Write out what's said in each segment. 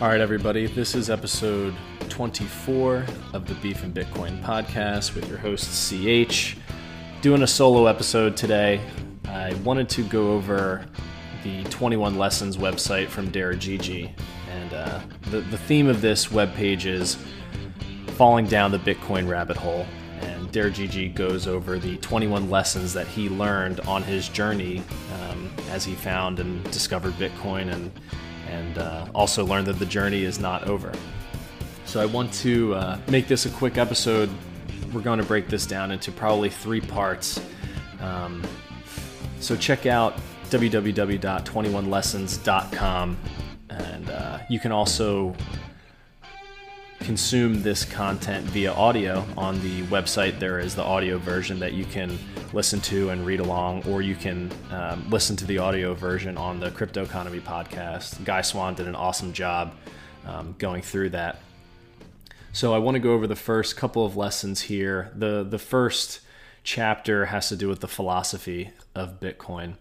All right, everybody, this is episode 24 of the Beef and Bitcoin podcast with your host, CH. Doing a solo episode today. I wanted to go over the 21 Lessons website from Gigi, And uh, the, the theme of this webpage is falling down the Bitcoin rabbit hole. And Der Gigi goes over the 21 lessons that he learned on his journey um, as he found and discovered Bitcoin and and uh, also learn that the journey is not over. So I want to uh, make this a quick episode. We're going to break this down into probably three parts. Um, so check out www.21lessons.com, and uh, you can also consume this content via audio on the website. There is the audio version that you can listen to and read along, or you can um, listen to the audio version on the Cryptoconomy podcast. Guy Swan did an awesome job um, going through that. So I want to go over the first couple of lessons here. The the first chapter has to do with the philosophy of Bitcoin.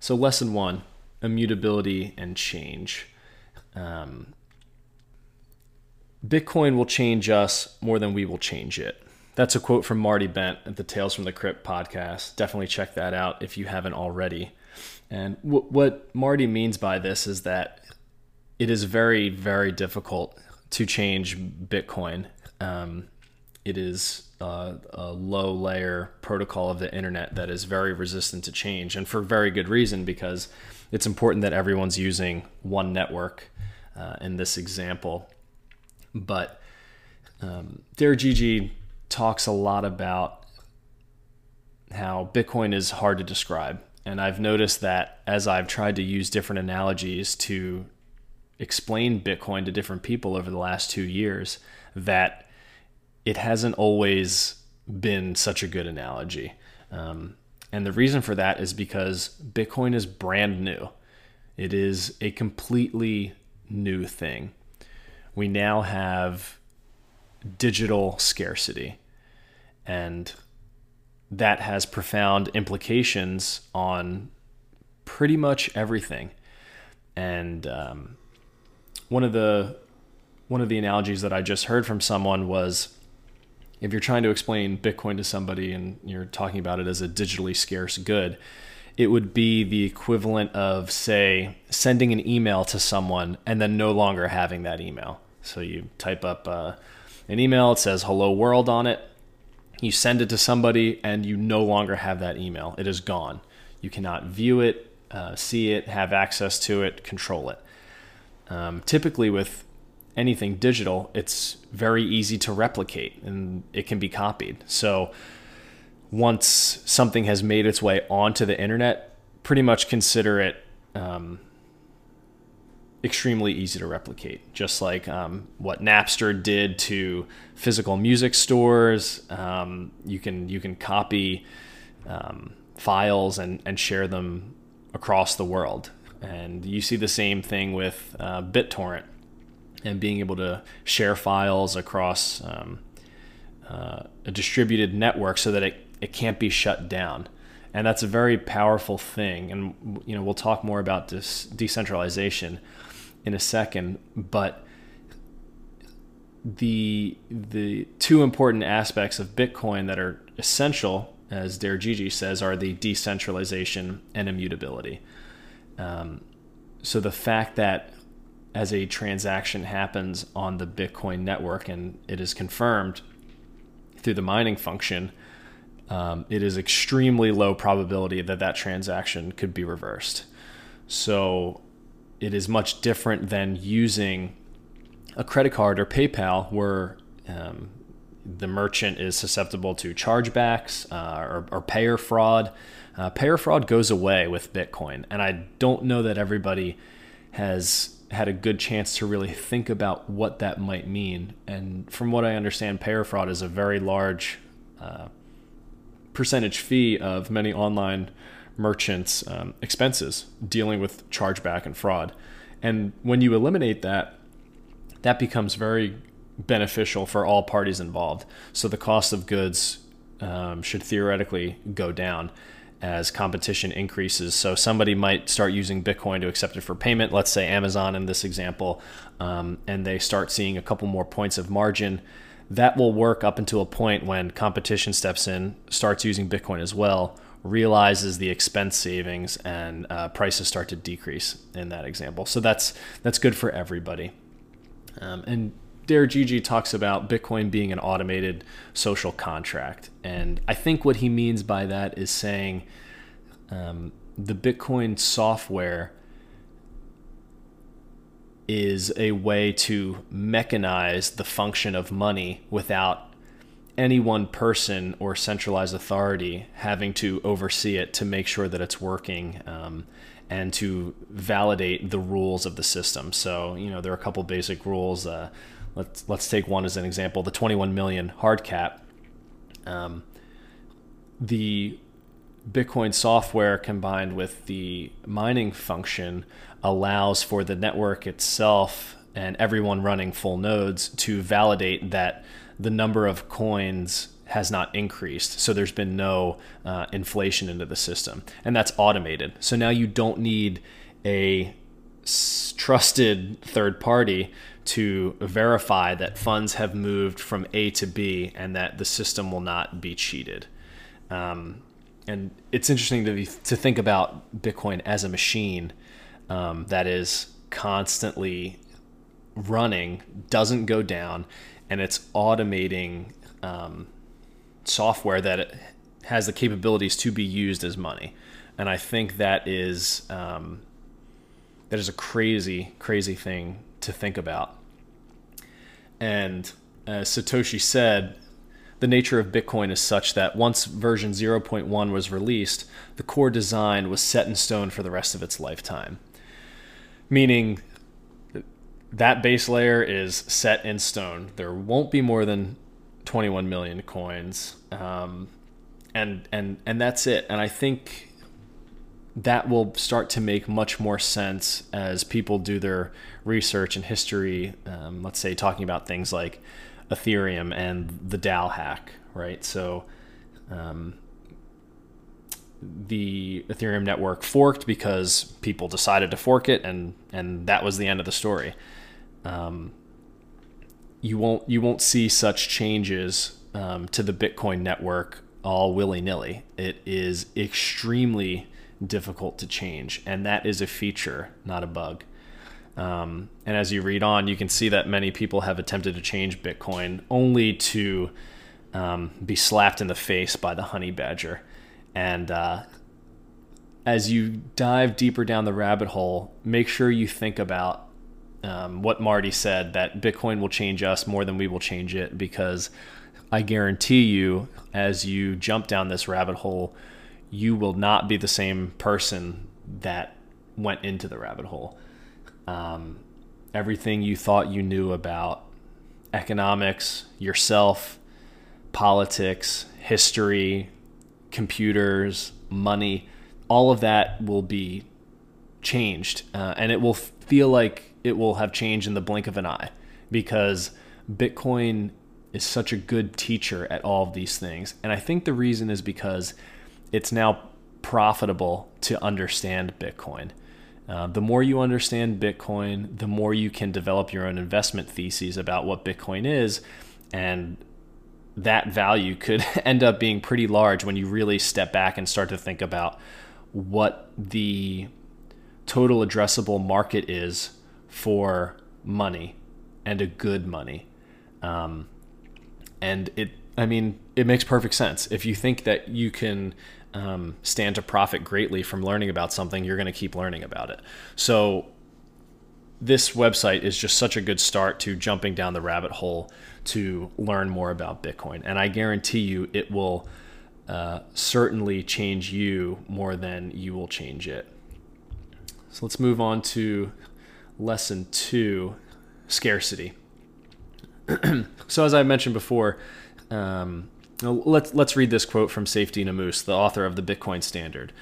So lesson one: immutability and change. Um, Bitcoin will change us more than we will change it. That's a quote from Marty Bent at the Tales from the Crypt podcast. Definitely check that out if you haven't already. And w- what Marty means by this is that it is very, very difficult to change Bitcoin. Um, it is uh, a low layer protocol of the internet that is very resistant to change, and for very good reason because it's important that everyone's using one network. Uh, in this example, but um, Gigi talks a lot about how Bitcoin is hard to describe. And I've noticed that as I've tried to use different analogies to explain Bitcoin to different people over the last two years, that it hasn't always been such a good analogy. Um, and the reason for that is because Bitcoin is brand new. It is a completely new thing we now have digital scarcity. And that has profound implications on pretty much everything. And um, one of the one of the analogies that I just heard from someone was if you're trying to explain Bitcoin to somebody and you're talking about it as a digitally scarce good, it would be the equivalent of, say, sending an email to someone and then no longer having that email. So you type up uh, an email, it says hello world on it. You send it to somebody, and you no longer have that email. It is gone. You cannot view it, uh, see it, have access to it, control it. Um, typically, with anything digital, it's very easy to replicate and it can be copied. So, once something has made its way onto the internet, pretty much consider it um, extremely easy to replicate, just like um, what Napster did to physical music stores. Um, you can you can copy um, files and, and share them across the world, and you see the same thing with uh, BitTorrent and being able to share files across um, uh, a distributed network so that it, it can't be shut down. And that's a very powerful thing. And you know we'll talk more about this decentralization in a second, but the the two important aspects of Bitcoin that are essential, as Gigi says, are the decentralization and immutability. Um, so the fact that as a transaction happens on the Bitcoin network and it is confirmed through the mining function, um, it is extremely low probability that that transaction could be reversed. So it is much different than using a credit card or PayPal, where um, the merchant is susceptible to chargebacks uh, or, or, payer fraud. Uh, payer fraud goes away with Bitcoin, and I don't know that everybody has had a good chance to really think about what that might mean. And from what I understand, payer fraud is a very large uh, percentage fee of many online merchants' um, expenses dealing with chargeback and fraud. And when you eliminate that, that becomes very beneficial for all parties involved. So the cost of goods um, should theoretically go down. as competition increases. So somebody might start using Bitcoin to accept it for payment. Let's say Amazon in this example, um, and they start seeing a couple more points of margin. That will work up until a point when competition steps in, starts using Bitcoin as well, realizes the expense savings, and uh, prices start to decrease in that example. So that's that's good for everybody. Um, and Der Gigi talks about Bitcoin being an automated social contract. And I think what he means by that is saying um, the Bitcoin software is a way to mechanize the function of money without any one person or centralized authority having to oversee it to make sure that it's working um, and to validate the rules of the system. So, you know, there are a couple basic rules. Uh, let's let's take one as an example: the 21 million hard cap. Um, the Bitcoin software combined with the mining function allows for the network itself and everyone running full nodes to validate that the number of coins has not increased. So there's been no uh, inflation into the system. And that's automated. So now you don't need a trusted third party to verify that funds have moved from A to B and that the system will not be cheated. Um, and it's interesting to, be, to think about Bitcoin as a machine um, that is constantly running, doesn't go down, and it's automating um, software that has the capabilities to be used as money. And I think that is um, that is a crazy, crazy thing to think about. And as Satoshi said, the nature of Bitcoin is such that once version 0.1 was released, the core design was set in stone for the rest of its lifetime. Meaning that base layer is set in stone. There won't be more than 21 million coins. Um, and and and that's it. And I think that will start to make much more sense as people do their research and history. Um, let's say talking about things like Ethereum and the DAO hack, right? So. Um, the Ethereum network forked because people decided to fork it, and and that was the end of the story. Um, you won't you won't see such changes um, to the Bitcoin network all willy nilly. It is extremely difficult to change, and that is a feature, not a bug. Um, and as you read on, you can see that many people have attempted to change Bitcoin only to um, be slapped in the face by the honey badger. And uh, as you dive deeper down the rabbit hole, make sure you think about um, what Marty said that Bitcoin will change us more than we will change it because I guarantee you, as you jump down this rabbit hole, you will not be the same person that went into the rabbit hole. Um, everything you thought you knew about economics, yourself, politics, history, computers, money, all of that will be changed. Uh, and it will feel like it will have changed in the blink of an eye because Bitcoin is such a good teacher at all of these things. And I think the reason is because it's now profitable to understand Bitcoin. Uh, the more you understand Bitcoin, the more you can develop your own investment theses about what Bitcoin is. And that value could end up being pretty large when you really step back and start to think about what the total addressable market is for money and a good money. Um, and it, I mean, it makes perfect sense. If you think that you can um, stand to profit greatly from learning about something, you're going to keep learning about it. So, this website is just such a good start to jumping down the rabbit hole to learn more about Bitcoin. And I guarantee you it will uh, certainly change you more than you will change it. So, let's move on to lesson two scarcity. so, as I mentioned before, um, let's let's read this quote from Saifedean Ammous, the author of the Bitcoin Standard.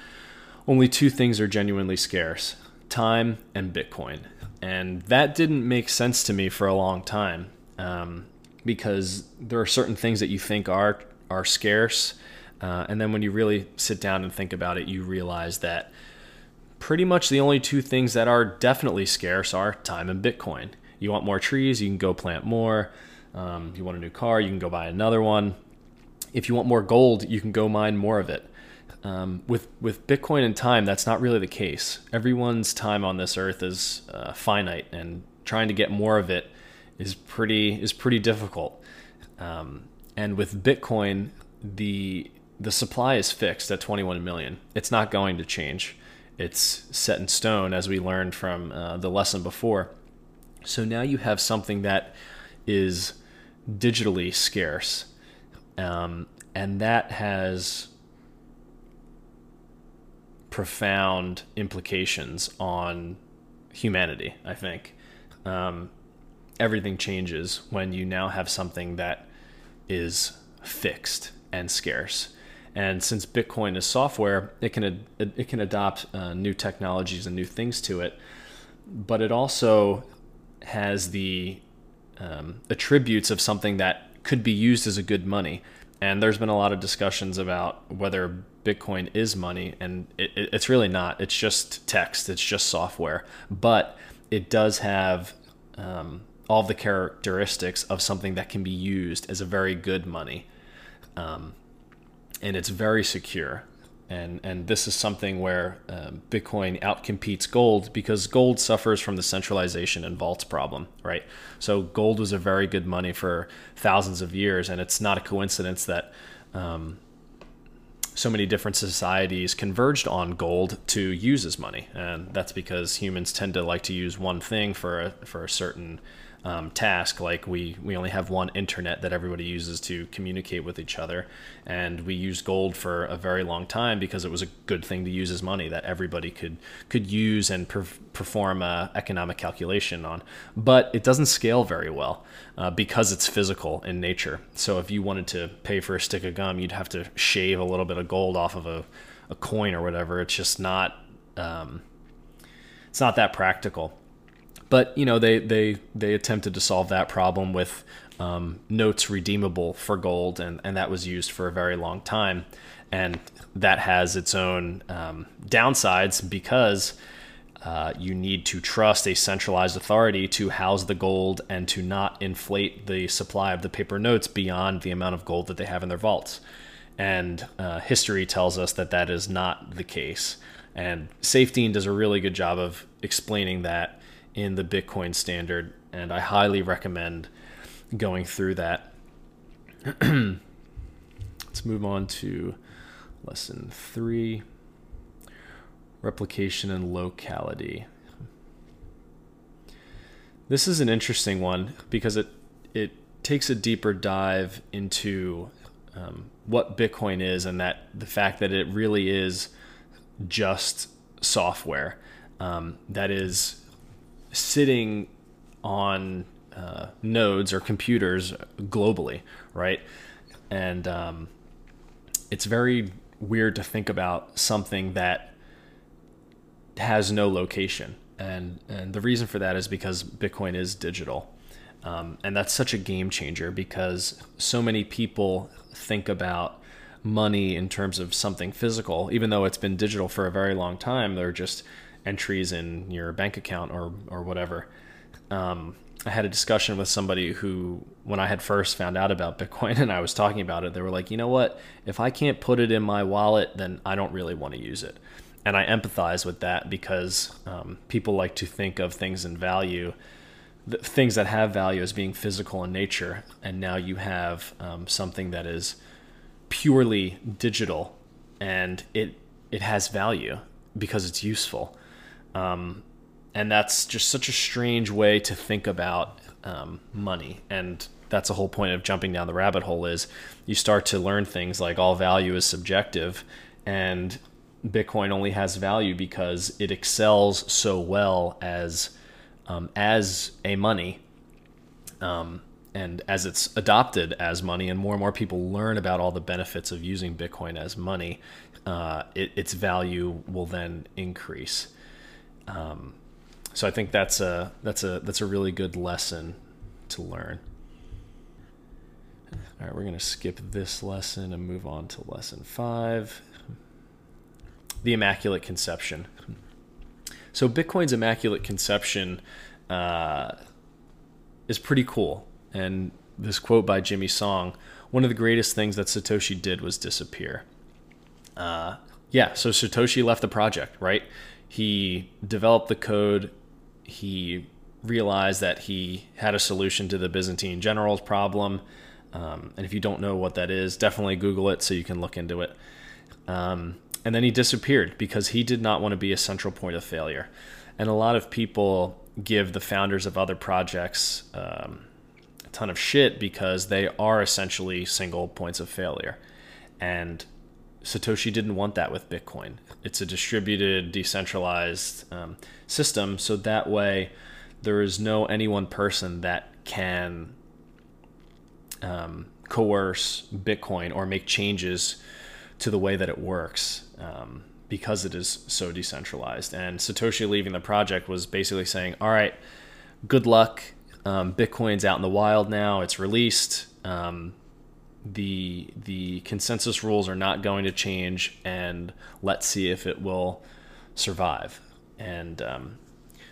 Only two things are genuinely scarce: time and Bitcoin. And that didn't make sense to me for a long time, um, because there are certain things that you think are are scarce, Uh, and then when you really sit down and think about it, you realize that pretty much the only two things that are definitely scarce are time and Bitcoin. You want more trees, you can go plant more. Um, you want a new car, you can go buy another one. If you want more gold, you can go mine more of it. Um, with with Bitcoin and time, that's not really the case. Everyone's time on this earth is uh, finite, and trying to get more of it is pretty is pretty difficult. Um, and with Bitcoin, the the supply is fixed at 21 million. It's not going to change. It's set in stone, as we learned from uh, the lesson before. So now you have something that is digitally scarce, um, and that has profound implications on humanity. I think um, everything changes when you now have something that is fixed and scarce. And since Bitcoin is software, it can it can adopt uh, new technologies and new things to it, but it also has the um, attributes of something that could be used as a good money. And there's been a lot of discussions about whether Bitcoin is money, and it, it, it's really not. It's just text. It's just software, but it does have um, all the characteristics of something that can be used as a very good money. Um, and it's very secure. And, and this is something where uh, Bitcoin outcompetes gold because gold suffers from the centralization and vaults problem, right? So gold was a very good money for thousands of years, and it's not a coincidence that um, so many different societies converged on gold to use as money, and that's because humans tend to like to use one thing for a, for a certain um, task. Like we we only have one internet that everybody uses to communicate with each other, and we used gold for a very long time because it was a good thing to use as money that everybody could could use and per- perform a economic calculation on. But it doesn't scale very well uh, because it's physical in nature. So if you wanted to pay for a stick of gum, you'd have to shave a little bit of gold off of a, a coin or whatever. It's just not. Um, it's not that practical. But you know they they they attempted to solve that problem with um, notes redeemable for gold, and and that was used for a very long time, and that has its own um, downsides because. Uh, you need to trust a centralized authority to house the gold and to not inflate the supply of the paper notes beyond the amount of gold that they have in their vaults. And uh, history tells us that that is not the case. And Saifedean does a really good job of explaining that in the Bitcoin standard, and I highly recommend going through that. Let's move on to lesson three replication and locality. This is an interesting one because it it takes a deeper dive into um, what Bitcoin is and that the fact that it really is just software um, that is sitting on uh, nodes or computers globally, right? And um, it's very weird to think about something that has no location. And, and the reason for that is because Bitcoin is digital. Um, and that's such a game changer because so many people think about money in terms of something physical, even though it's been digital for a very long time. They're just entries in your bank account or or whatever. Um, I had a discussion with somebody who, when I had first found out about Bitcoin and I was talking about it, they were like, you know what? If I can't put it in my wallet, then I don't really want to use it. And I empathize with that because um, people like to think of things in value, things that have value as being physical in nature. And now you have um, something that is purely digital and it, it has value because it's useful. Um, and that's just such a strange way to think about um, money. And that's the whole point of jumping down the rabbit hole is you start to learn things like all value is subjective and Bitcoin only has value because it excels so well as um, as a money, um, and as it's adopted as money, and more and more people learn about all the benefits of using Bitcoin as money, uh, it, its value will then increase. Um, so I think that's a that's a that's a really good lesson to learn. All right, we're going to skip this lesson and move on to lesson five the Immaculate Conception. So, Bitcoin's Immaculate Conception uh, is pretty cool. And this quote by Jimmy Song one of the greatest things that Satoshi did was disappear. Uh, yeah, so Satoshi left the project, right? He developed the code. He realized that he had a solution to the Byzantine generals problem. Um, and if you don't know what that is, definitely Google it so you can look into it. Um, and then he disappeared because he did not want to be a central point of failure. And a lot of people give the founders of other projects um, a ton of shit because they are essentially single points of failure. And Satoshi didn't want that with Bitcoin. It's a distributed, decentralized um, system, so that way there is no any one person that can um, coerce Bitcoin or make changes to the way that it works um, because it is so decentralized. And Satoshi leaving the project was basically saying, "All right, good luck. Um, Bitcoin's out in the wild now. It's released. Um, the the consensus rules are not going to change, and let's see if it will survive." And um,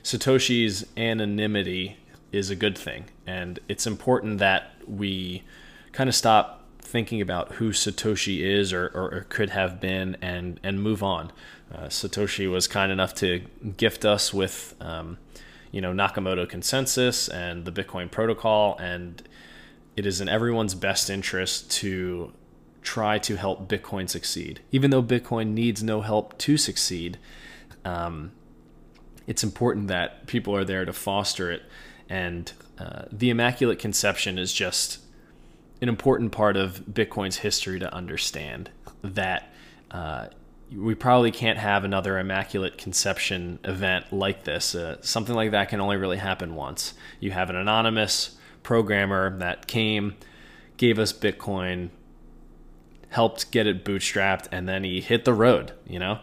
Satoshi's anonymity is a good thing, and it's important that we kind of stop thinking about who Satoshi is or, or, or could have been and, and move on. Uh, Satoshi was kind enough to gift us with, um, you know, Nakamoto consensus and the Bitcoin protocol, and it is in everyone's best interest to try to help Bitcoin succeed. Even though Bitcoin needs no help to succeed, um, it's important that people are there to foster it. And uh, the Immaculate Conception is just an important part of Bitcoin's history to understand that uh, we probably can't have another immaculate conception event like this. Uh, something like that can only really happen once. You have an anonymous programmer that came, gave us Bitcoin, helped get it bootstrapped, and then he hit the road, you know?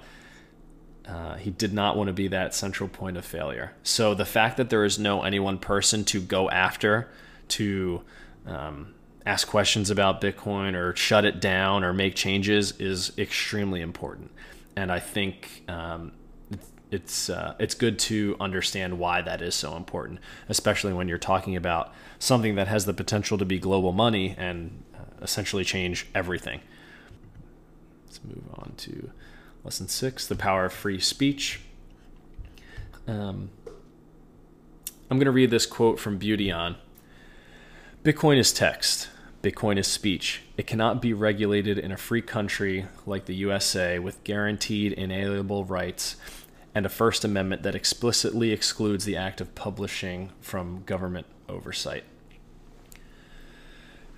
Uh, he did not want to be that central point of failure. So the fact that there is no any one person to go after to um, ask questions about Bitcoin or shut it down or make changes is extremely important. And I think um, it's uh, it's good to understand why that is so important, especially when you're talking about something that has the potential to be global money and uh, essentially change everything. Let's move on to lesson six: the power of free speech. Um, I'm going to read this quote from Beautyon. Bitcoin is text. Bitcoin is speech. It cannot be regulated in a free country like the USA with guaranteed inalienable rights and a First Amendment that explicitly excludes the act of publishing from government oversight.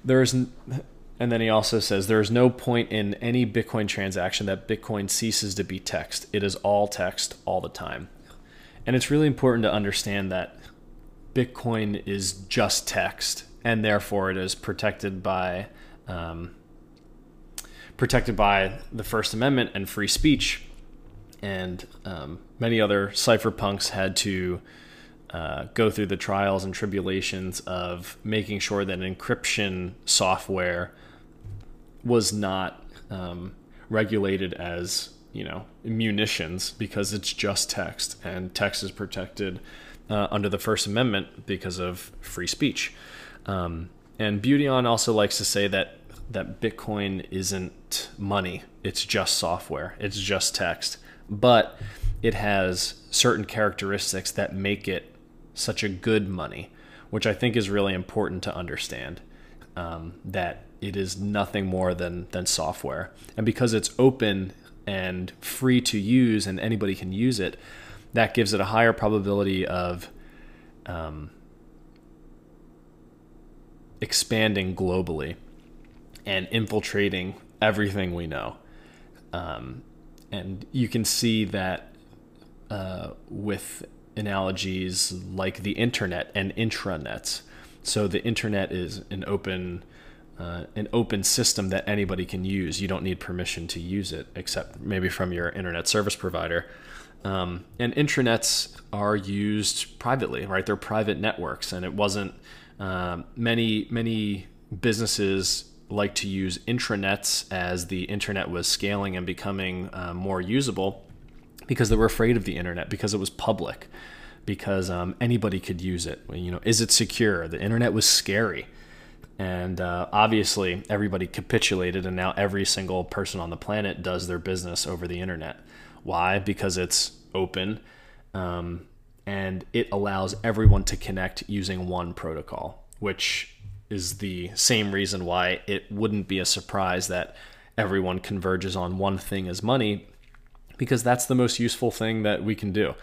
There is, and then he also says there is no point in any Bitcoin transaction that Bitcoin ceases to be text. It is all text all the time. And it's really important to understand that Bitcoin is just text and therefore it is protected by um, protected by the First Amendment and free speech. And um, many other cypherpunks had to uh, go through the trials and tribulations of making sure that encryption software was not um, regulated as you know munitions because it's just text and text is protected uh, under the First Amendment because of free speech. Um, and Beautyon also likes to say that that Bitcoin isn't money; it's just software, it's just text, but it has certain characteristics that make it such a good money, which I think is really important to understand. Um, that it is nothing more than than software, and because it's open and free to use, and anybody can use it, that gives it a higher probability of um, expanding globally and infiltrating everything we know. Um, and you can see that uh, with analogies like the internet and intranets. So the internet is an open uh, an open system that anybody can use. You don't need permission to use it, except maybe from your internet service provider. Um, and intranets are used privately, right? They're private networks, and it wasn't um, many many businesses like to use intranets as the internet was scaling and becoming uh, more usable because they were afraid of the internet because it was public because um, anybody could use it. You know is it secure? The internet was scary. And uh, obviously everybody capitulated and now every single person on the planet does their business over the internet. Why? Because it's open um, and it allows everyone to connect using one protocol which is the same reason why it wouldn't be a surprise that everyone converges on one thing as money because that's the most useful thing that we can do.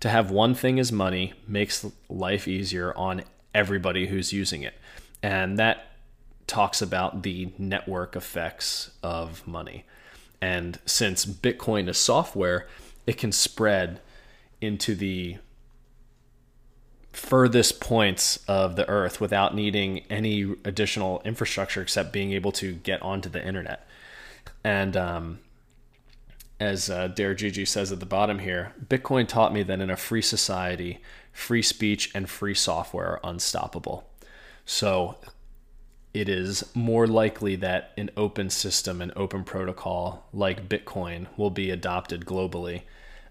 To have one thing as money makes life easier on everybody who's using it. And that talks about the network effects of money. And since Bitcoin is software, it can spread into the furthest points of the earth without needing any additional infrastructure except being able to get onto the internet. And um, as uh, Der Gigi says at the bottom here, Bitcoin taught me that in a free society, free speech and free software are unstoppable. So it is more likely that an open system, an open protocol like Bitcoin will be adopted globally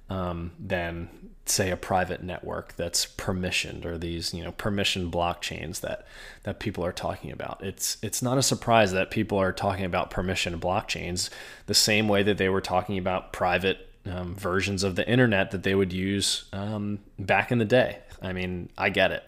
um, than say a private network that's permissioned or these you know permission blockchains that that people are talking about. It's it's not a surprise that people are talking about permission blockchains the same way that they were talking about private um, versions of the internet that they would use um, back in the day. I mean i get it.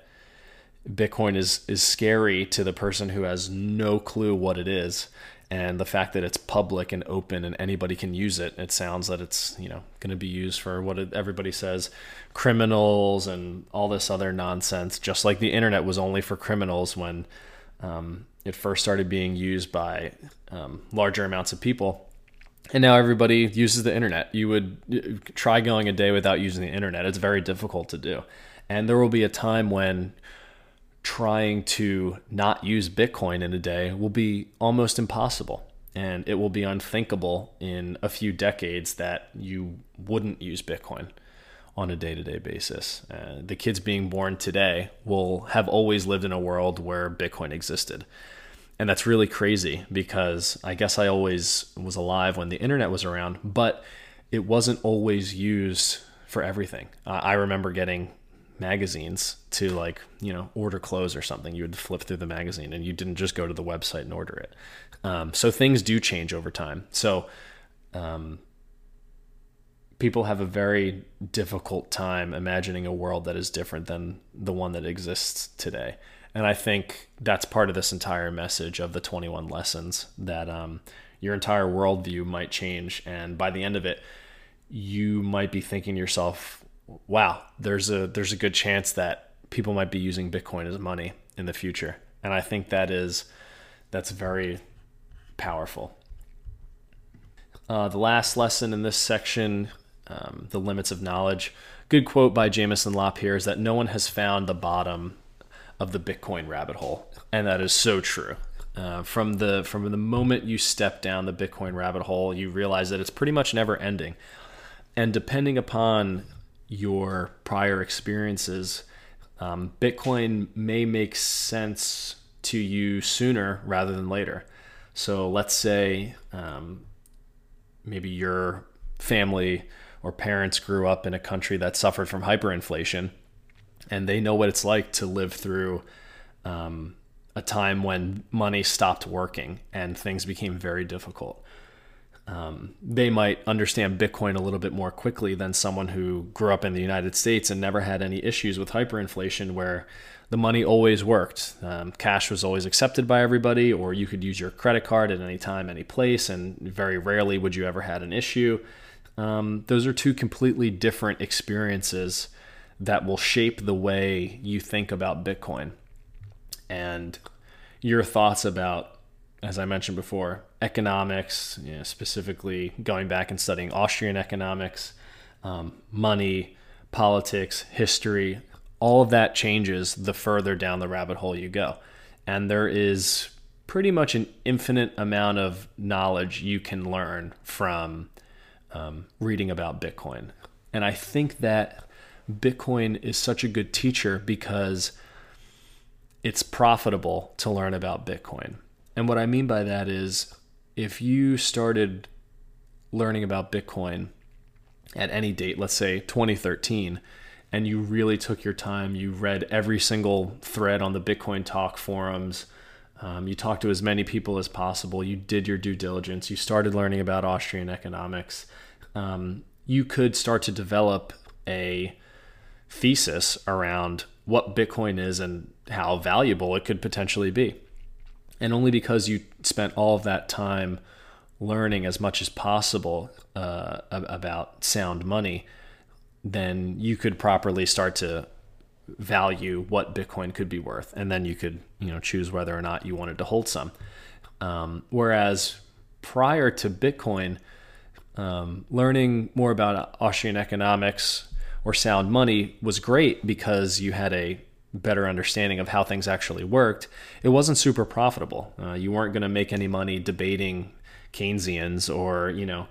Bitcoin is is scary to the person who has no clue what it is and the fact that it's public and open and anybody can use it it sounds that it's you know going to be used for what everybody says criminals and all this other nonsense just like the internet was only for criminals when um, it first started being used by um, larger amounts of people. And now everybody uses the internet. You would try going a day without using the internet. It's very difficult to do. And there will be a time when trying to not use Bitcoin in a day will be almost impossible. And it will be unthinkable in a few decades that you wouldn't use Bitcoin on a day to day basis. Uh, the kids being born today will have always lived in a world where Bitcoin existed. And that's really crazy because I guess I always was alive when the internet was around, but it wasn't always used for everything. Uh, I remember getting magazines to like you know order clothes or something. You would flip through the magazine and you didn't just go to the website and order it. Um, so things do change over time. So um, people have a very difficult time imagining a world that is different than the one that exists today. And i think that's part of this entire message of the 21 lessons that um, your entire worldview might change. And by the end of it you might be thinking to yourself wow, there's a there's a good chance that people might be using Bitcoin as money in the future, and I think that is that's very powerful. Uh, the last lesson in this section, um, the limits of knowledge. Good quote by Jameson Lopp here is that no one has found the bottom of the Bitcoin rabbit hole, and that is so true. Uh, from the from the moment you step down the Bitcoin rabbit hole, you realize that it's pretty much never ending, and depending upon your prior experiences, um, Bitcoin may make sense to you sooner rather than later. So let's say um, maybe your family or parents grew up in a country that suffered from hyperinflation and they know what it's like to live through um, a time when money stopped working and things became very difficult um, they might understand Bitcoin a little bit more quickly than someone who grew up in the United States and never had any issues with hyperinflation, where the money always worked. Um, cash was always accepted by everybody, or you could use your credit card at any time, any place, and very rarely would you ever had an issue. Um, those are two completely different experiences that will shape the way you think about Bitcoin. And your thoughts about as I mentioned before, economics, you know, specifically going back and studying Austrian economics, um, money, politics, history, all of that changes the further down the rabbit hole you go. And there is pretty much an infinite amount of knowledge you can learn from um, reading about Bitcoin. And I think that Bitcoin is such a good teacher because it's profitable to learn about Bitcoin and what I mean by that is if you started learning about Bitcoin at any date, let's say 2013, and you really took your time, you read every single thread on the Bitcoin Talk forums, um, you talked to as many people as possible, you did your due diligence, you started learning about Austrian economics, um, you could start to develop a thesis around what Bitcoin is and how valuable it could potentially be. And only because you spent all of that time learning as much as possible uh, about sound money, then you could properly start to value what Bitcoin could be worth, and then you could you know choose whether or not you wanted to hold some. Um, whereas prior to Bitcoin, um, learning more about Austrian economics or sound money was great because you had a better understanding of how things actually worked. It wasn't super profitable. Uh, you weren't going to make any money debating Keynesians or you know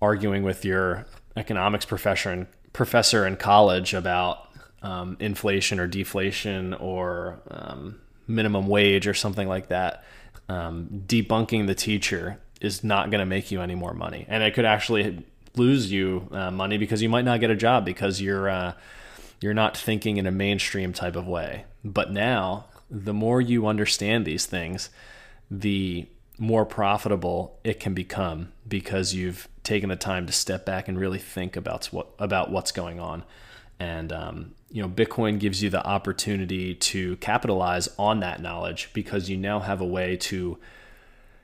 arguing with your economics professor in, professor in college about um, inflation or deflation or um, minimum wage or something like that. Um, debunking the teacher is not going to make you any more money, and it could actually lose you uh, money because you might not get a job because you're uh, you're not thinking in a mainstream type of way. But now, the more you understand these things, the more profitable it can become because you've taken the time to step back and really think about what about what's going on. And um, you know, Bitcoin gives you the opportunity to capitalize on that knowledge because you now have a way to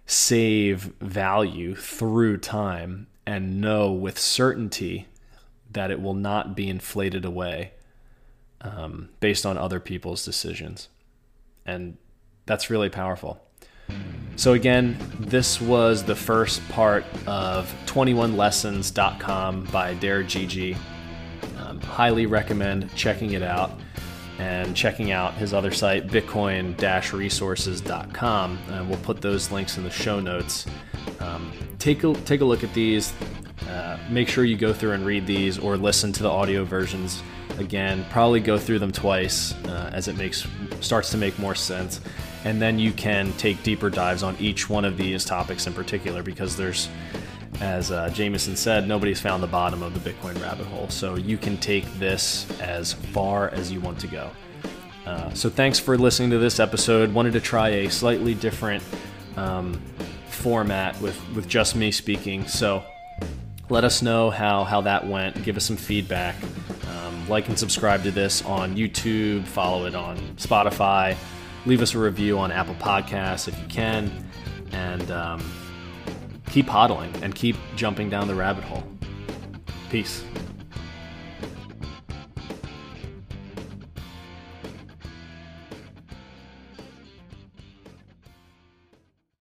save value through time and know with certainty that it will not be inflated away um, based on other people's decisions. And that's really powerful. So, again, this was the first part of 21lessons.com by Der Gigi. Um, highly recommend checking it out and checking out his other site, bitcoin resources.com. And we'll put those links in the show notes. Um, take, a, take a look at these. Uh, make sure you go through and read these or listen to the audio versions again. Probably go through them twice uh, as it makes starts to make more sense and then you can take deeper dives on each one of these topics in particular because there's as uh, Jameson said, nobody's found the bottom of the Bitcoin rabbit hole. So you can take this as far as you want to go. Uh, so thanks for listening to this episode. Wanted to try a slightly different um, format with, with just me speaking. So let us know how, how that went. Give us some feedback. Um, like and subscribe to this on YouTube. Follow it on Spotify leave us a review on Apple Podcasts if you can, and um, keep hodling and keep jumping down the rabbit hole. Peace.